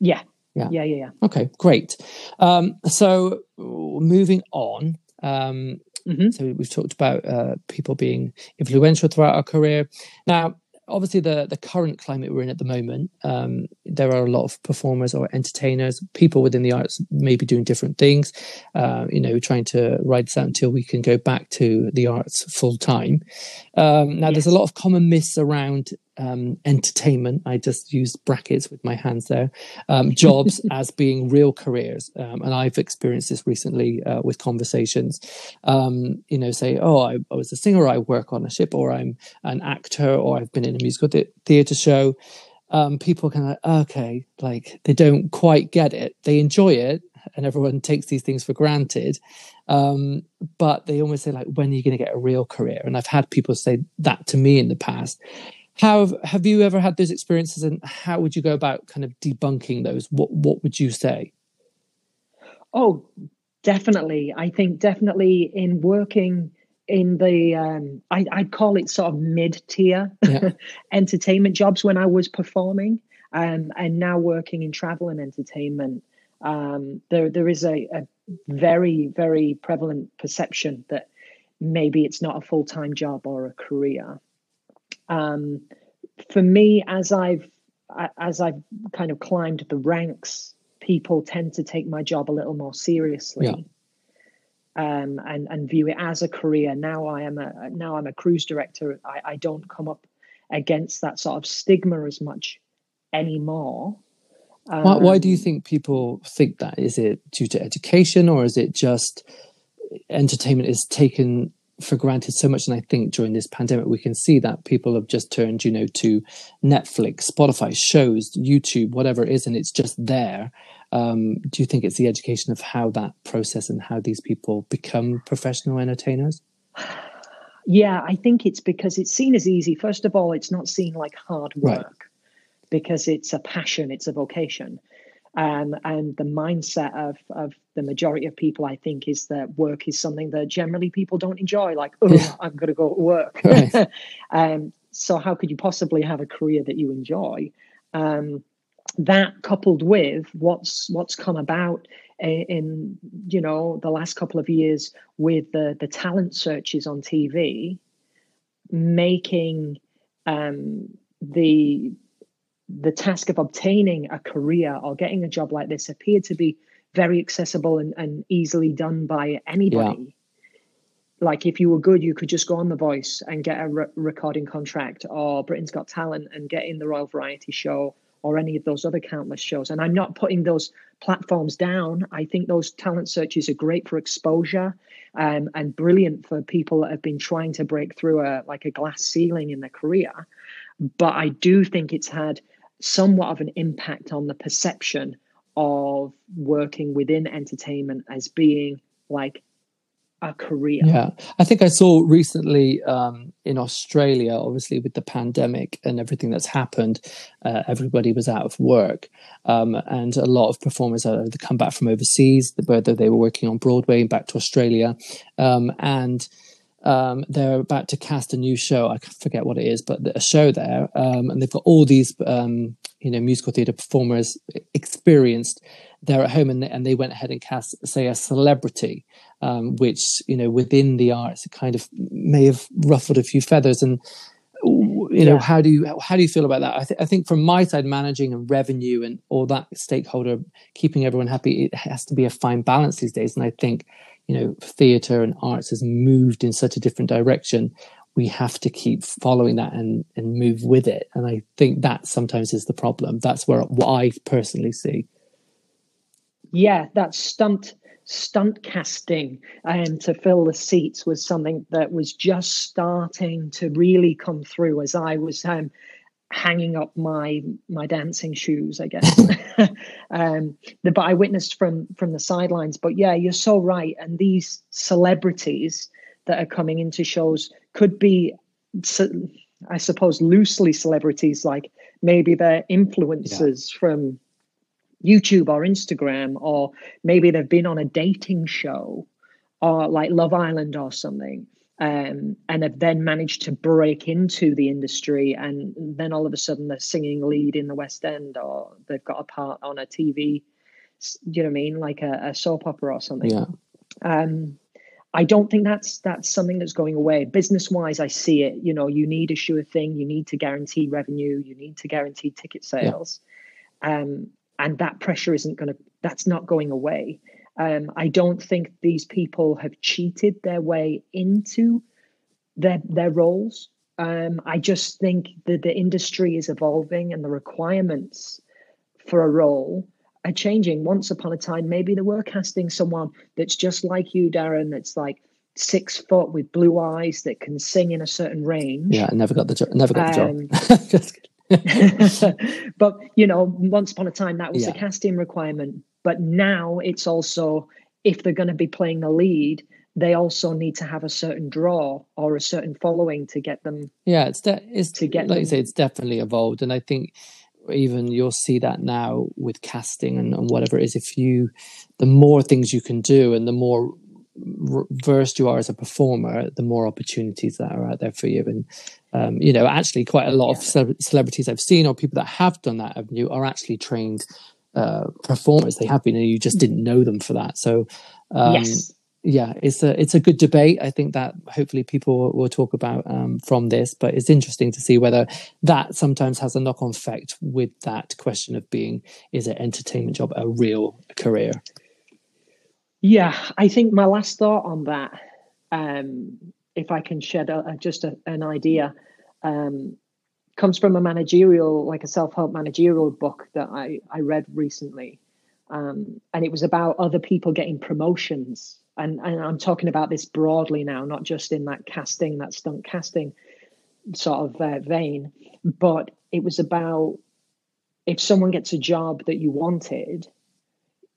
Yeah. Yeah. Yeah. Yeah. yeah. Okay. Great. Um, so moving on. Um, mm-hmm. So we've talked about uh, people being influential throughout our career. Now, obviously the the current climate we're in at the moment um, there are a lot of performers or entertainers people within the arts maybe doing different things uh, you know trying to ride this out until we can go back to the arts full time um, now yes. there's a lot of common myths around um, entertainment. I just used brackets with my hands there. Um, jobs as being real careers, um, and I've experienced this recently uh, with conversations. Um, you know, say, "Oh, I, I, was a singer. I work on a ship, or I'm an actor, or I've been in a musical th- theatre show." Um, people kind of okay, like they don't quite get it. They enjoy it, and everyone takes these things for granted. Um, but they almost say like, "When are you going to get a real career?" And I've had people say that to me in the past how have, have you ever had those experiences and how would you go about kind of debunking those? What what would you say? Oh definitely. I think definitely in working in the um, I, would call it sort of mid-tier yeah. entertainment jobs when i was performing um, and now working in travel and entertainment. Um, there there is a, a very very prevalent perception that maybe it's not a full-time job or a career um, for me, as I've as I've kind of climbed the ranks, people tend to take my job a little more seriously. Yeah. Um, and and view it as a career. Now I am a now I'm a cruise director. I, I don't come up against that sort of stigma as much anymore. Um, why, why do you um, think people think that? Is it due to education, or is it just entertainment is taken for granted so much and i think during this pandemic we can see that people have just turned you know to netflix spotify shows youtube whatever it is and it's just there. Um, do you think it's the education of how that process and how these people become professional entertainers? Yeah i think it's because it's seen as easy. First of all it's not seen like hard work right. because it's a passion it's a vocation. Um, and the mindset of, of the majority of people, I think, is that work is something that generally people don't enjoy. Like, oh, yeah. I'm going to go to work. Right. um, so, how could you possibly have a career that you enjoy? Um, that coupled with what's what's come about in, in, you know the last couple of years with the the talent searches on TV, making um, the the task of obtaining a career or getting a job like this appeared to be very accessible and, and easily done by anybody. like if you were good, you could just go on The Voice and get a re- recording contract, or Britain's Got Talent and get in the Royal Variety Show, or any of those other countless shows. And I'm not putting those platforms down. I think those talent searches are great for exposure um, and brilliant for people that have been trying to break through a like a glass ceiling in their career. But I do think it's had somewhat of an impact on the perception of working within entertainment as being like a career. Yeah, I think I saw recently um, in Australia, obviously with the pandemic and everything that's happened, uh, everybody was out of work, um, and a lot of performers had come back from overseas, whether they were working on Broadway and back to Australia, um, and. Um, they're about to cast a new show. I forget what it is, but a show there, um, and they've got all these, um, you know, musical theatre performers experienced they're at home and they, and they went ahead and cast, say, a celebrity, um, which you know within the arts kind of may have ruffled a few feathers. And you know, yeah. how do you how do you feel about that? I, th- I think from my side, managing and revenue and all that stakeholder, keeping everyone happy, it has to be a fine balance these days. And I think you know, theatre and arts has moved in such a different direction we have to keep following that and and move with it. And i think that sometimes is the problem. That's where what i personally see. Yeah, that stunt stunt casting um, to fill the seats was something that was just starting to really come through as I was um, hanging up my my dancing shoes, I guess. um, but I witnessed from from the sidelines. But yeah, you're so right. And these celebrities that are coming into shows could be, I suppose, loosely celebrities, like maybe they're influencers yeah. from YouTube or Instagram, or maybe they've been on a dating show or like Love Island or something. Um, and have then managed to break into the industry, and then all of a sudden they're singing lead in the West End, or they've got a part on a TV. Do you know what I mean, like a, a soap opera or something? Yeah. Um, I don't think that's that's something that's going away. Business wise, I see it. You know, you need a sure thing. You need to guarantee revenue. You need to guarantee ticket sales. Yeah. Um, and that pressure isn't going to that's not going away um, i don't think these people have cheated their way into their their roles. Um, i just think that the industry is evolving and the requirements for a role are changing. Once upon a time maybe they were casting someone that's just like you darren that's like six foot with blue eyes that can sing in a certain range. Yeah i never got the job never got um, the job but you know, once upon a time that was yeah. a casting requirement. But now it's also if they're going to be playing the lead, they also need to have a certain draw or a certain following to get them. Yeah, it's de- it's to get like them. you say, it's definitely evolved, and I think even you'll see that now with casting and, and whatever it is. If you, the more things you can do, and the more versed you are as a performer, the more opportunities that are out there for you. And um, you know, actually, quite a lot yeah. of celebrities I've seen or people that have done that avenue are actually trained uh, performers. They have been, and you just didn't know them for that. So, um, yes. yeah, it's a it's a good debate. I think that hopefully people will talk about um, from this. But it's interesting to see whether that sometimes has a knock on effect with that question of being is an entertainment job a real career? Yeah, I think my last thought on that um, if I can shed a, a, just a, an idea, um, comes from a managerial, like a self help managerial book that I, I read recently. Um, and it was about other people getting promotions. And, and I'm talking about this broadly now, not just in that casting, that stunt casting sort of uh, vein, but it was about if someone gets a job that you wanted,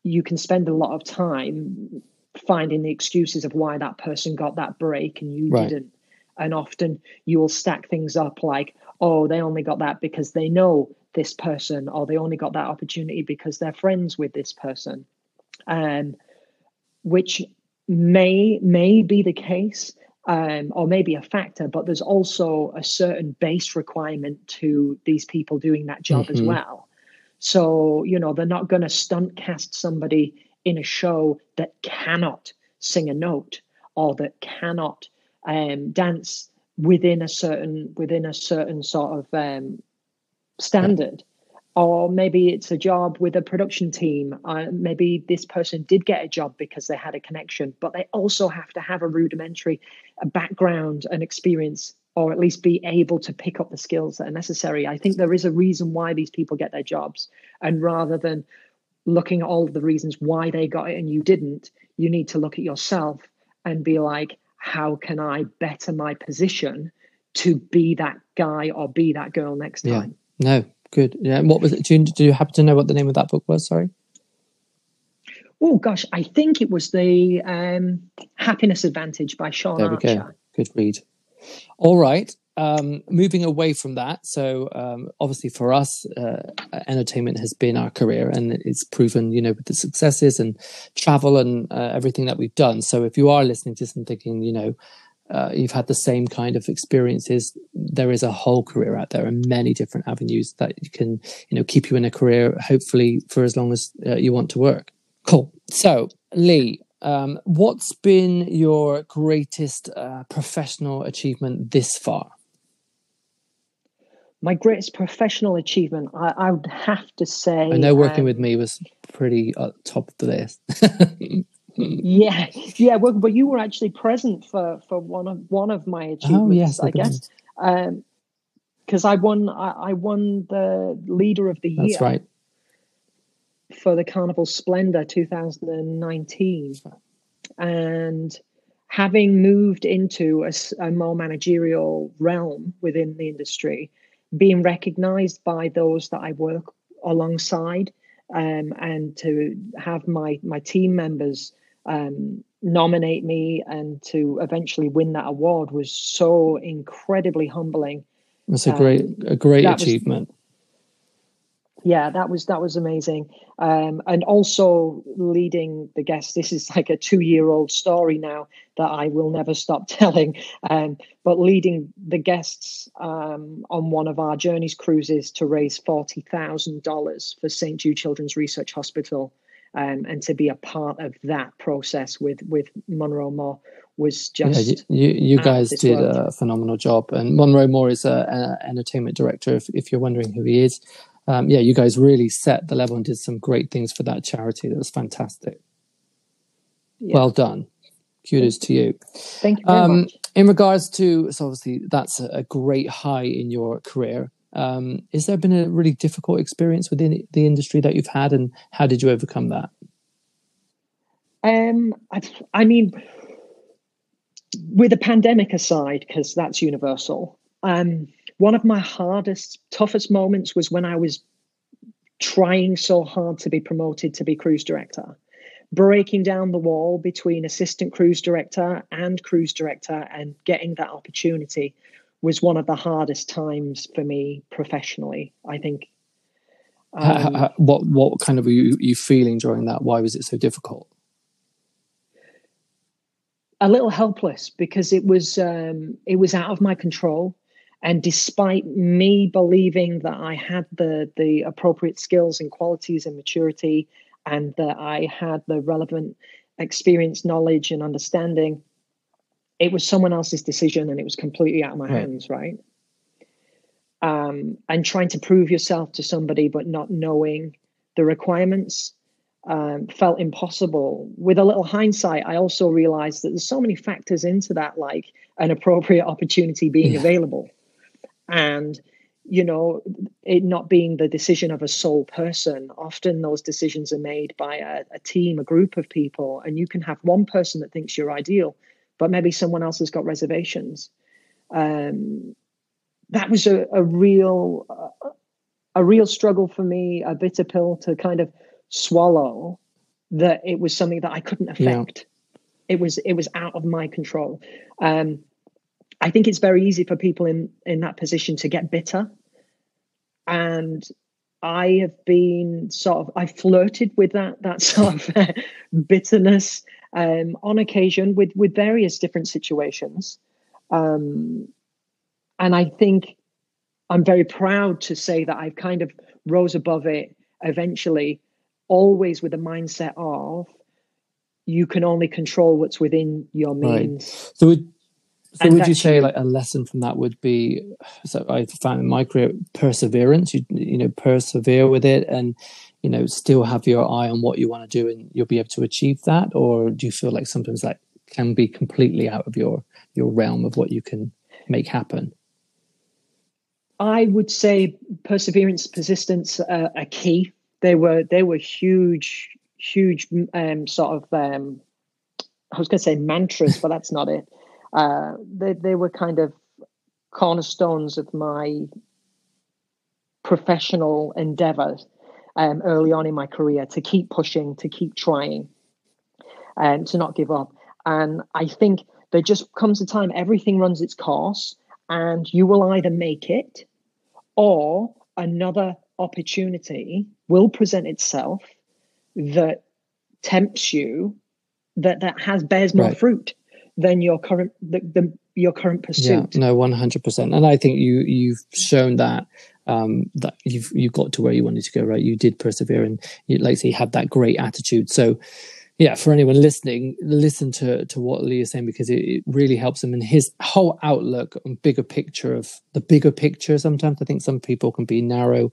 you can spend a lot of time finding the excuses of why that person got that break and you right. didn't. And often you will stack things up like, oh, they only got that because they know this person, or they only got that opportunity because they're friends with this person. Um, which may may be the case, um, or maybe a factor, but there's also a certain base requirement to these people doing that job mm-hmm. as well. So, you know, they're not going to stunt cast somebody in a show that cannot sing a note or that cannot um, dance within a certain within a certain sort of um, standard. or maybe it's a job with a production team. Uh, maybe this person did get a job because they had a connection, but they also have to have a rudimentary a background and experience, or at least be able to pick up the skills that are necessary. I think there is a reason why these people get their jobs, and rather than looking at all the reasons why they got it and you didn't, you need to look at yourself and be like, how can I better my position to be that guy or be that girl next time? No, good. Yeah. And what was it? Do you, do you happen to know what the name of that book was? Sorry. Oh gosh, I think it was the um, Happiness Advantage by Shawn there Achor. Go. Good read. All right. Um, moving away from that, so um, obviously for us, uh, entertainment has been our career, and it's proven, you know, with the successes and travel and uh, everything that we've done. So if you are listening to this and thinking, you know, uh, you've had the same kind of experiences, there is a whole career out there and many different avenues that you can, you know, keep you in a career, hopefully for as long as uh, you want to work. Cool. So, Lee, um, what's been your greatest uh, professional achievement this far? My greatest professional achievement, I, I would have to say. I know working um, with me was pretty top of the list. yeah, yeah. Well, but you were actually present for for one of one of my oh, achievements, oh, yes, I guess, because um, I won. I, I, won the leader of the year. That's right. For the Carnival Splendor 2019, and having moved into a, a more managerial realm within the industry, being recognised by those that I work alongside. Um, and to have my my team members um, nominate me and to eventually win that award was so incredibly humbling. That's a great um, a great achievement. Was, yeah, that was that was amazing, um, and also leading the guests. This is like a two-year-old story now that I will never stop telling. Um, but leading the guests um, on one of our journeys cruises to raise forty thousand dollars for St. Jude Children's Research Hospital um, and to be a part of that process with with Munro More was just yeah, you you guys did world. a phenomenal job and monroe moore is an entertainment director if, if you're wondering who he is um, yeah you guys really set the level and did some great things for that charity that was fantastic yeah. well done kudos to you thank you um, in regards to so obviously that's a, great high in your career um, is there been a really difficult experience within the industry that you've had, and how did you overcome that? Um, I, I mean, with the pandemic aside, because that's universal. Um, one of my hardest, toughest moments was when I was trying so hard to be promoted to be cruise director, breaking down the wall between assistant cruise director and cruise director, and getting that opportunity was one of the hardest times for me professionally. I think. Um, what what kind of were you, you feeling during that? Why was it so difficult? A little helpless because it was um, it was out of my control, and despite me believing that I had the the appropriate skills and qualities and maturity, and that I had the relevant experience, knowledge, and understanding, it was someone else's decision and it was completely out of my right. hands, right? Um, and trying to prove yourself to somebody but not knowing the requirements um, felt impossible. With a little hindsight, I also realized that there's so many factors into that, like an appropriate opportunity being yeah. available, and you know, it not being the decision of a sole person. Often those decisions are made by a, a team, a group of people, and you can have one person that thinks you're ideal, but maybe someone else has got reservations. Um, that was a, a real uh, a real struggle for me, a bitter pill to kind of swallow. That it was something that I couldn't affect. Yeah. It was it was out of my control. Um, I think it's very easy for people in in that position to get bitter, and I have been sort of I flirted with that that sort of bitterness um, on occasion with with various different situations, um, and I think I'm very proud to say that I've kind of rose above it eventually, always with the mindset of you can only control what's within your means. Right. So would So would you say like a lesson from that would be so I found in my career perseverance, you you know, persevere with it and you know, still have your eye on what you want to do and you'll be able to achieve that? Or do you feel like sometimes that can be completely out of your your realm of what you can make happen? I would say perseverance, persistence uh, are key. They were they were huge, huge um, sort of um, I was going to say mantras, but that's not it. Uh, they they were kind of cornerstones of my professional endeavors um, early on in my career to keep pushing, to keep trying, and to not give up. And I think there just comes a time everything runs its course, and you will either make it or another opportunity will present itself that tempts you that that has bears more right. fruit than your current the, the your current pursuit. Yeah, no, one hundred percent. And I think you you've shown that um, that you've you got to where you wanted to go. Right, you did persevere, and you, like say, you had that great attitude. So, yeah, for anyone listening, listen to to what Lee is saying because it, it really helps him and his whole outlook and bigger picture of the bigger picture. Sometimes I think some people can be narrow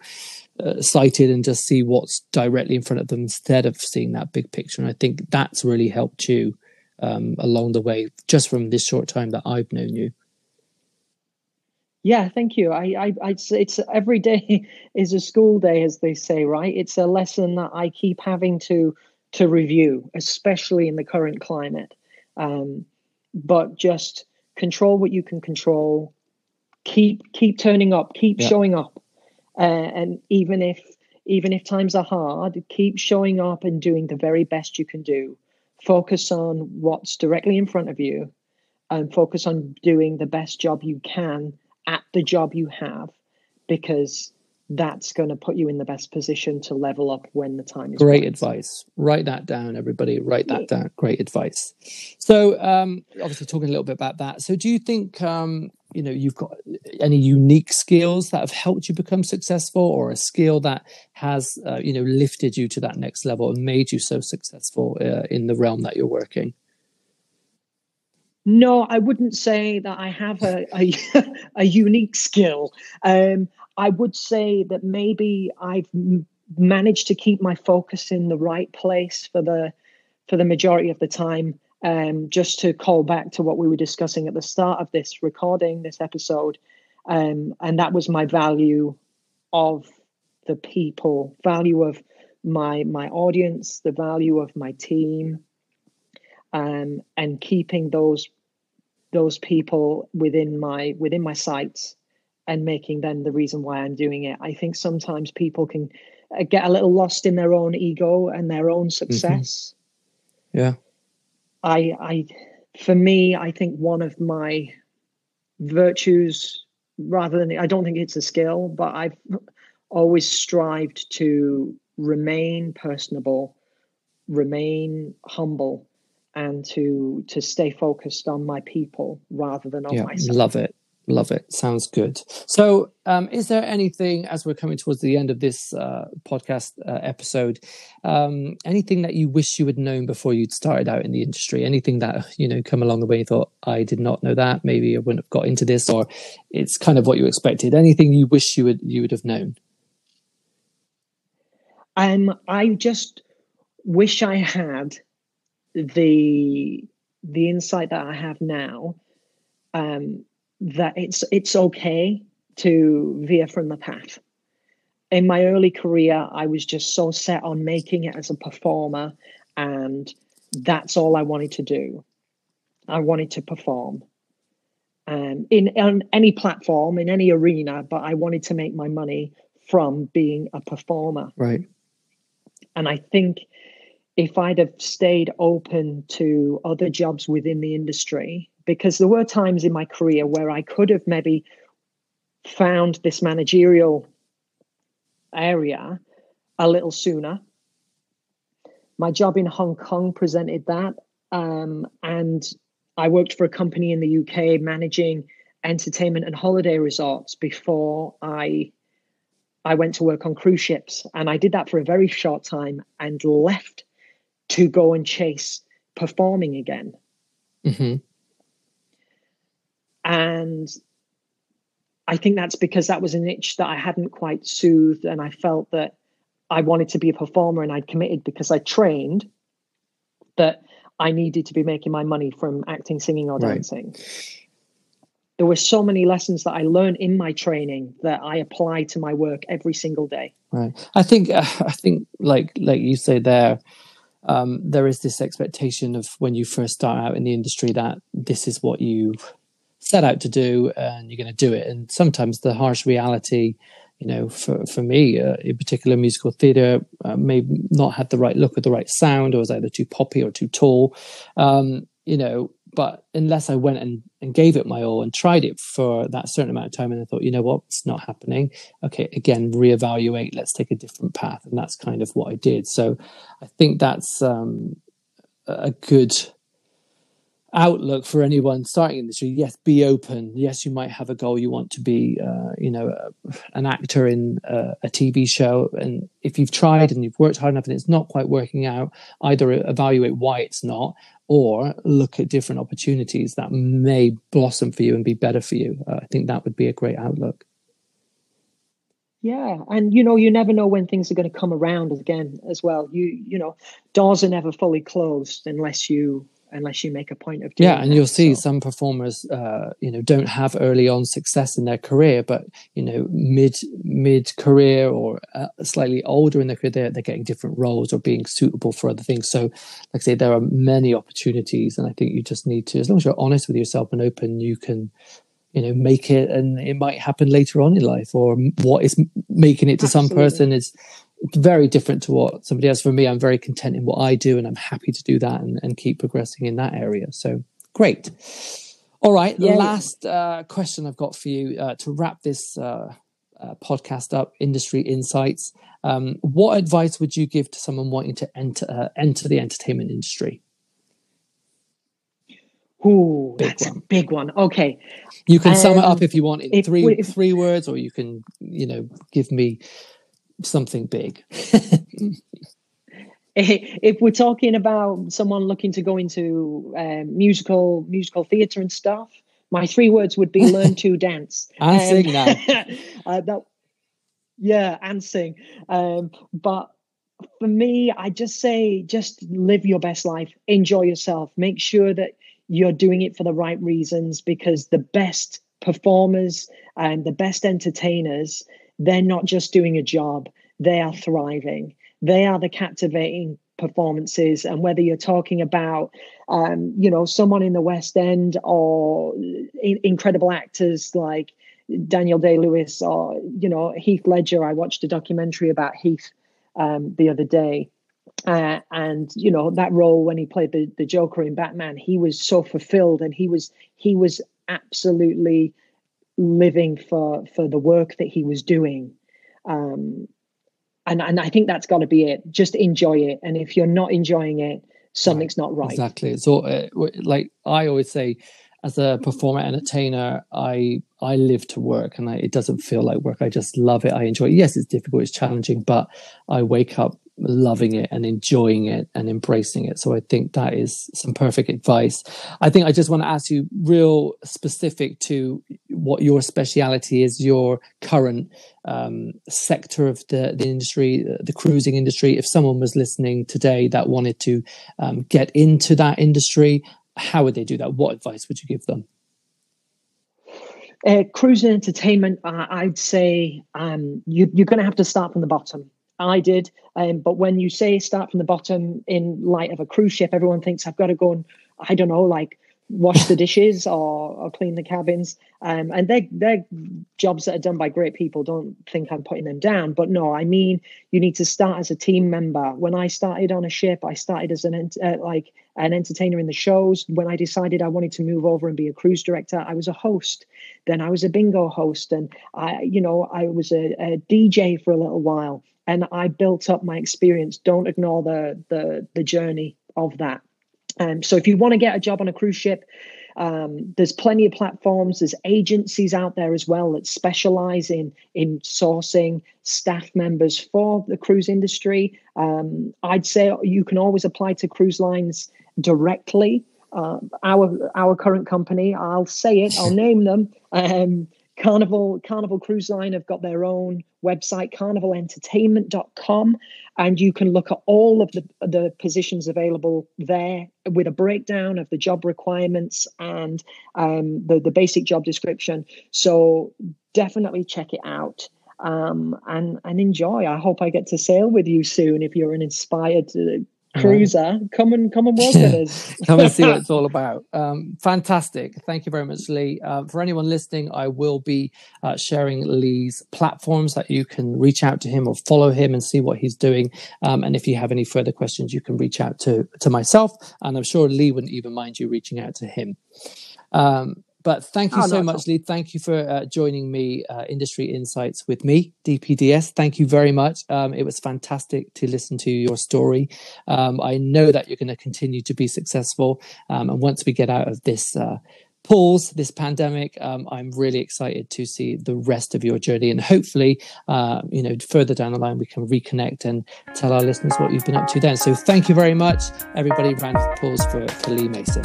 uh, sighted and just see what's directly in front of them instead of seeing that big picture. And I think that's really helped you um, along the way, just from this short time that I've known you. Yeah, thank you. I, I, I it's, it's every day is a school day, as they say, right? It's a lesson that I keep having to to review, especially in the current climate. Um, but just control what you can control. Keep keep turning up. Keep yeah. showing up. Uh, and even if even if times are hard, keep showing up and doing the very best you can do focus on what's directly in front of you and focus on doing the best job you can at the job you have because that's going to put you in the best position to level up when the time is great right. advice. Write that down everybody. Write that down. Great advice. So um obviously talking a little bit about that. So do you think um you know you've got any unique skills that have helped you become successful or a skill that has uh, you know lifted you to that next level and made you so successful uh, in the realm that you're working? No i wouldn't say that i have a, a, a unique skill. Um, i would say that maybe i've managed to keep my focus in the right place for the for the majority of the time um, just to call back to what we were discussing at the start of this recording, this episode, um, and that was my value of the people, value of my my audience, the value of my team, um, and keeping those those people within my within my sights and making them the reason why I'm doing it. I think sometimes people can uh, get a little lost in their own ego and their own mm-hmm. success. Mm-hmm. Yeah. I, I, for me, I think one of my virtues, rather than I don't think it's a skill, but I've always strived to remain personable, remain humble, and to to stay focused on my people rather than on yeah, myself. Love it. Love it. Sounds good. So, um, is there anything as we're coming towards the end of this uh, podcast uh, episode, um, anything that you wish you had known before you'd started out in the industry? Anything that you know come along the way you thought I did not know that, maybe I wouldn't have got into this, or it's kind of what you expected. Anything you wish you would you would have known? Um, I just wish I had the the insight that I have now. Um, that it's it's okay to veer from the path. In my early career, I was just so set on making it as a performer, and that's all I wanted to do. I wanted to perform um, in on any platform, in any arena, but I wanted to make my money from being a performer. Right. And I think if I'd have stayed open to other jobs within the industry, because there were times in my career where I could have maybe found this managerial area a little sooner. My job in Hong Kong presented that. Um, and I worked for a company in the UK managing entertainment and holiday resorts before I I went to work on cruise ships. And I did that for a very short time and left to go and chase performing again. Mm-hmm and I think that's because that was an itch that I hadn't quite soothed, and I felt that I wanted to be a performer, and I'd committed because I trained that I needed to be making my money from acting, singing, or right. dancing. There were so many lessons that I learned in my training that I apply to my work every single day. Right. I think. Uh, I think, like like you say there, um, there is this expectation of when you first start out in the industry that this is what you set out to do and you're going to do it. And sometimes the harsh reality, you know, for, for me, uh, in particular, musical theatre uh, may not have the right look or the right sound or was either too poppy or too tall. Um, you know, but unless I went and, and gave it my all and tried it for that certain amount of time and I thought, you know what, it's not happening. Okay, again, reevaluate, let's take a different path. And that's kind of what I did. So I think that's um, a good outlook for anyone starting in this yes be open. Yes you might have a goal. You want to be uh, you know an actor in uh, a tv show. And if you've tried and you've worked hard enough and it's not quite working out either evaluate why it's not or look at different opportunities that may blossom for you and be better for you. Uh, i think that would be a great outlook. Yeah, and you know, you never know when things are going to come around again as well. You you know, doors are never fully closed unless you unless you make a point of doing yeah and you'll see so. some performers uh, you know don't have early on success in their career but you know mid mid career or uh, slightly older in their career they're, they're getting different roles or being suitable for other things so like i say there are many opportunities and i think you just need to as long as you're honest with yourself and open you can you know make it and it might happen later on in life or what is making it to Absolutely. some person is very different to what somebody else. For me, I'm very content in what I do, and I'm happy to do that and, and keep progressing in that area. So great. All right, yeah. last uh, question I've got for you uh, to wrap this uh, uh, podcast up. Industry insights. Um, what advice would you give to someone wanting to enter uh, enter the entertainment industry? Ooh, big that's one. a big one. Okay, you can um, sum it up um, if you want in three if, three words, or you can you know give me something big. if we're talking about someone looking to go into um, musical musical theatre and stuff, my three words would be learn to dance and um, sing now. uh, that, yeah, and sing. Um, but for me, I just say just live your best life, enjoy yourself, make sure that you're doing it for the right reasons because the best performers and the best entertainers they're not just doing a job, they are thriving. They are the captivating performances. And whether you're talking about, um, you know, someone in the West End or in- incredible actors like Daniel Day Lewis or, you know, Heath Ledger, I watched a documentary about Heath um, the other day. Uh, and you know that role when he played the, the Joker in Batman, he was so fulfilled, and he was he was absolutely living for for the work that he was doing. Um, and and i think that's got to be it. Just enjoy it. And if you're not enjoying it something's right. not right. Exactly. So uh, like i always say as a performer entertainer i i live to work and I, it doesn't feel like work. I just love it. I enjoy it. Yes it's difficult it's challenging but i wake up loving it and enjoying it and embracing it. So I think that is some perfect advice. I think I just want to ask you real specific to what your speciality is, your current um, sector of the, the industry, the cruising industry. If someone was listening today that wanted to um, get into that industry, how would they do that? What advice would you give them? Uh, cruising entertainment, uh, I'd say um, you, you're going to have to start from the bottom. I did. Um, but when you say start from the bottom in light of a cruise ship, everyone thinks I've got to go and I don't know, like wash the dishes or, or clean the cabins. Um, and they're, they're jobs that are done by great people. Don't think I'm putting them down. But no, I mean, you need to start as a team member. When I started on a ship, I started as an uh, like an entertainer in the shows. When I decided I wanted to move over and be a cruise director, I was a host. Then I was a bingo host, and I, you know, I was a, a DJ for a little while and I built up my experience. Don't ignore the the the journey of that. Um, so if you want to get a job on a cruise ship, um, there's plenty of platforms. There's agencies out there as well that specialize in in sourcing staff members for the cruise industry. Um, I'd say you can always apply to cruise lines directly. uh, our our current company, I'll say it, I'll name them. Um, Carnival Carnival Cruise Line have got their own website, carnivalentertainment.com, and you can look at all of the, the positions available there with a breakdown of the job requirements and um, the, the basic job description. So definitely check it out. Um, and and enjoy. I hope I get to sail with you soon if you're an inspired uh, cruiser come and come and work with us. Come and see what it's all about. Um, fantastic. Thank you very much lee. Uh, for anyone listening i will be uh, sharing lee's platforms that you can reach out to him or follow him and see what he's doing. Um, and if you have any further questions you can reach out to to myself. And i'm sure lee wouldn't even mind you reaching out to him. Um, but thank you oh, so much, Lee. Thank you for uh, joining me, uh, Industry Insights, with me, DPDS. Thank you very much. Um, it was fantastic to listen to your story. Um, I know that you're going to continue to be successful. Um, and once we get out of this uh, pause, this pandemic, um, I'm really excited to see the rest of your journey. And hopefully, uh, you know, further down the line, we can reconnect and tell our listeners what you've been up to then. So thank you very much, everybody. Round of applause for, for Lee Mason.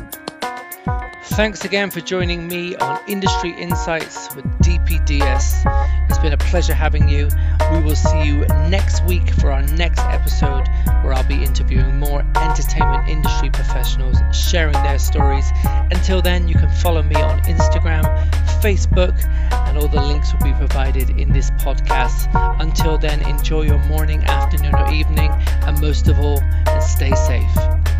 Thanks again for joining me on Industry Insights with DPDS. It's been a pleasure having you. We will see you next week for our next episode where I'll be interviewing more entertainment industry professionals sharing their stories. Until then, you can follow me on Instagram, Facebook, and all the links will be provided in this podcast. Until then, enjoy your morning, afternoon, or evening, and most of all, stay safe.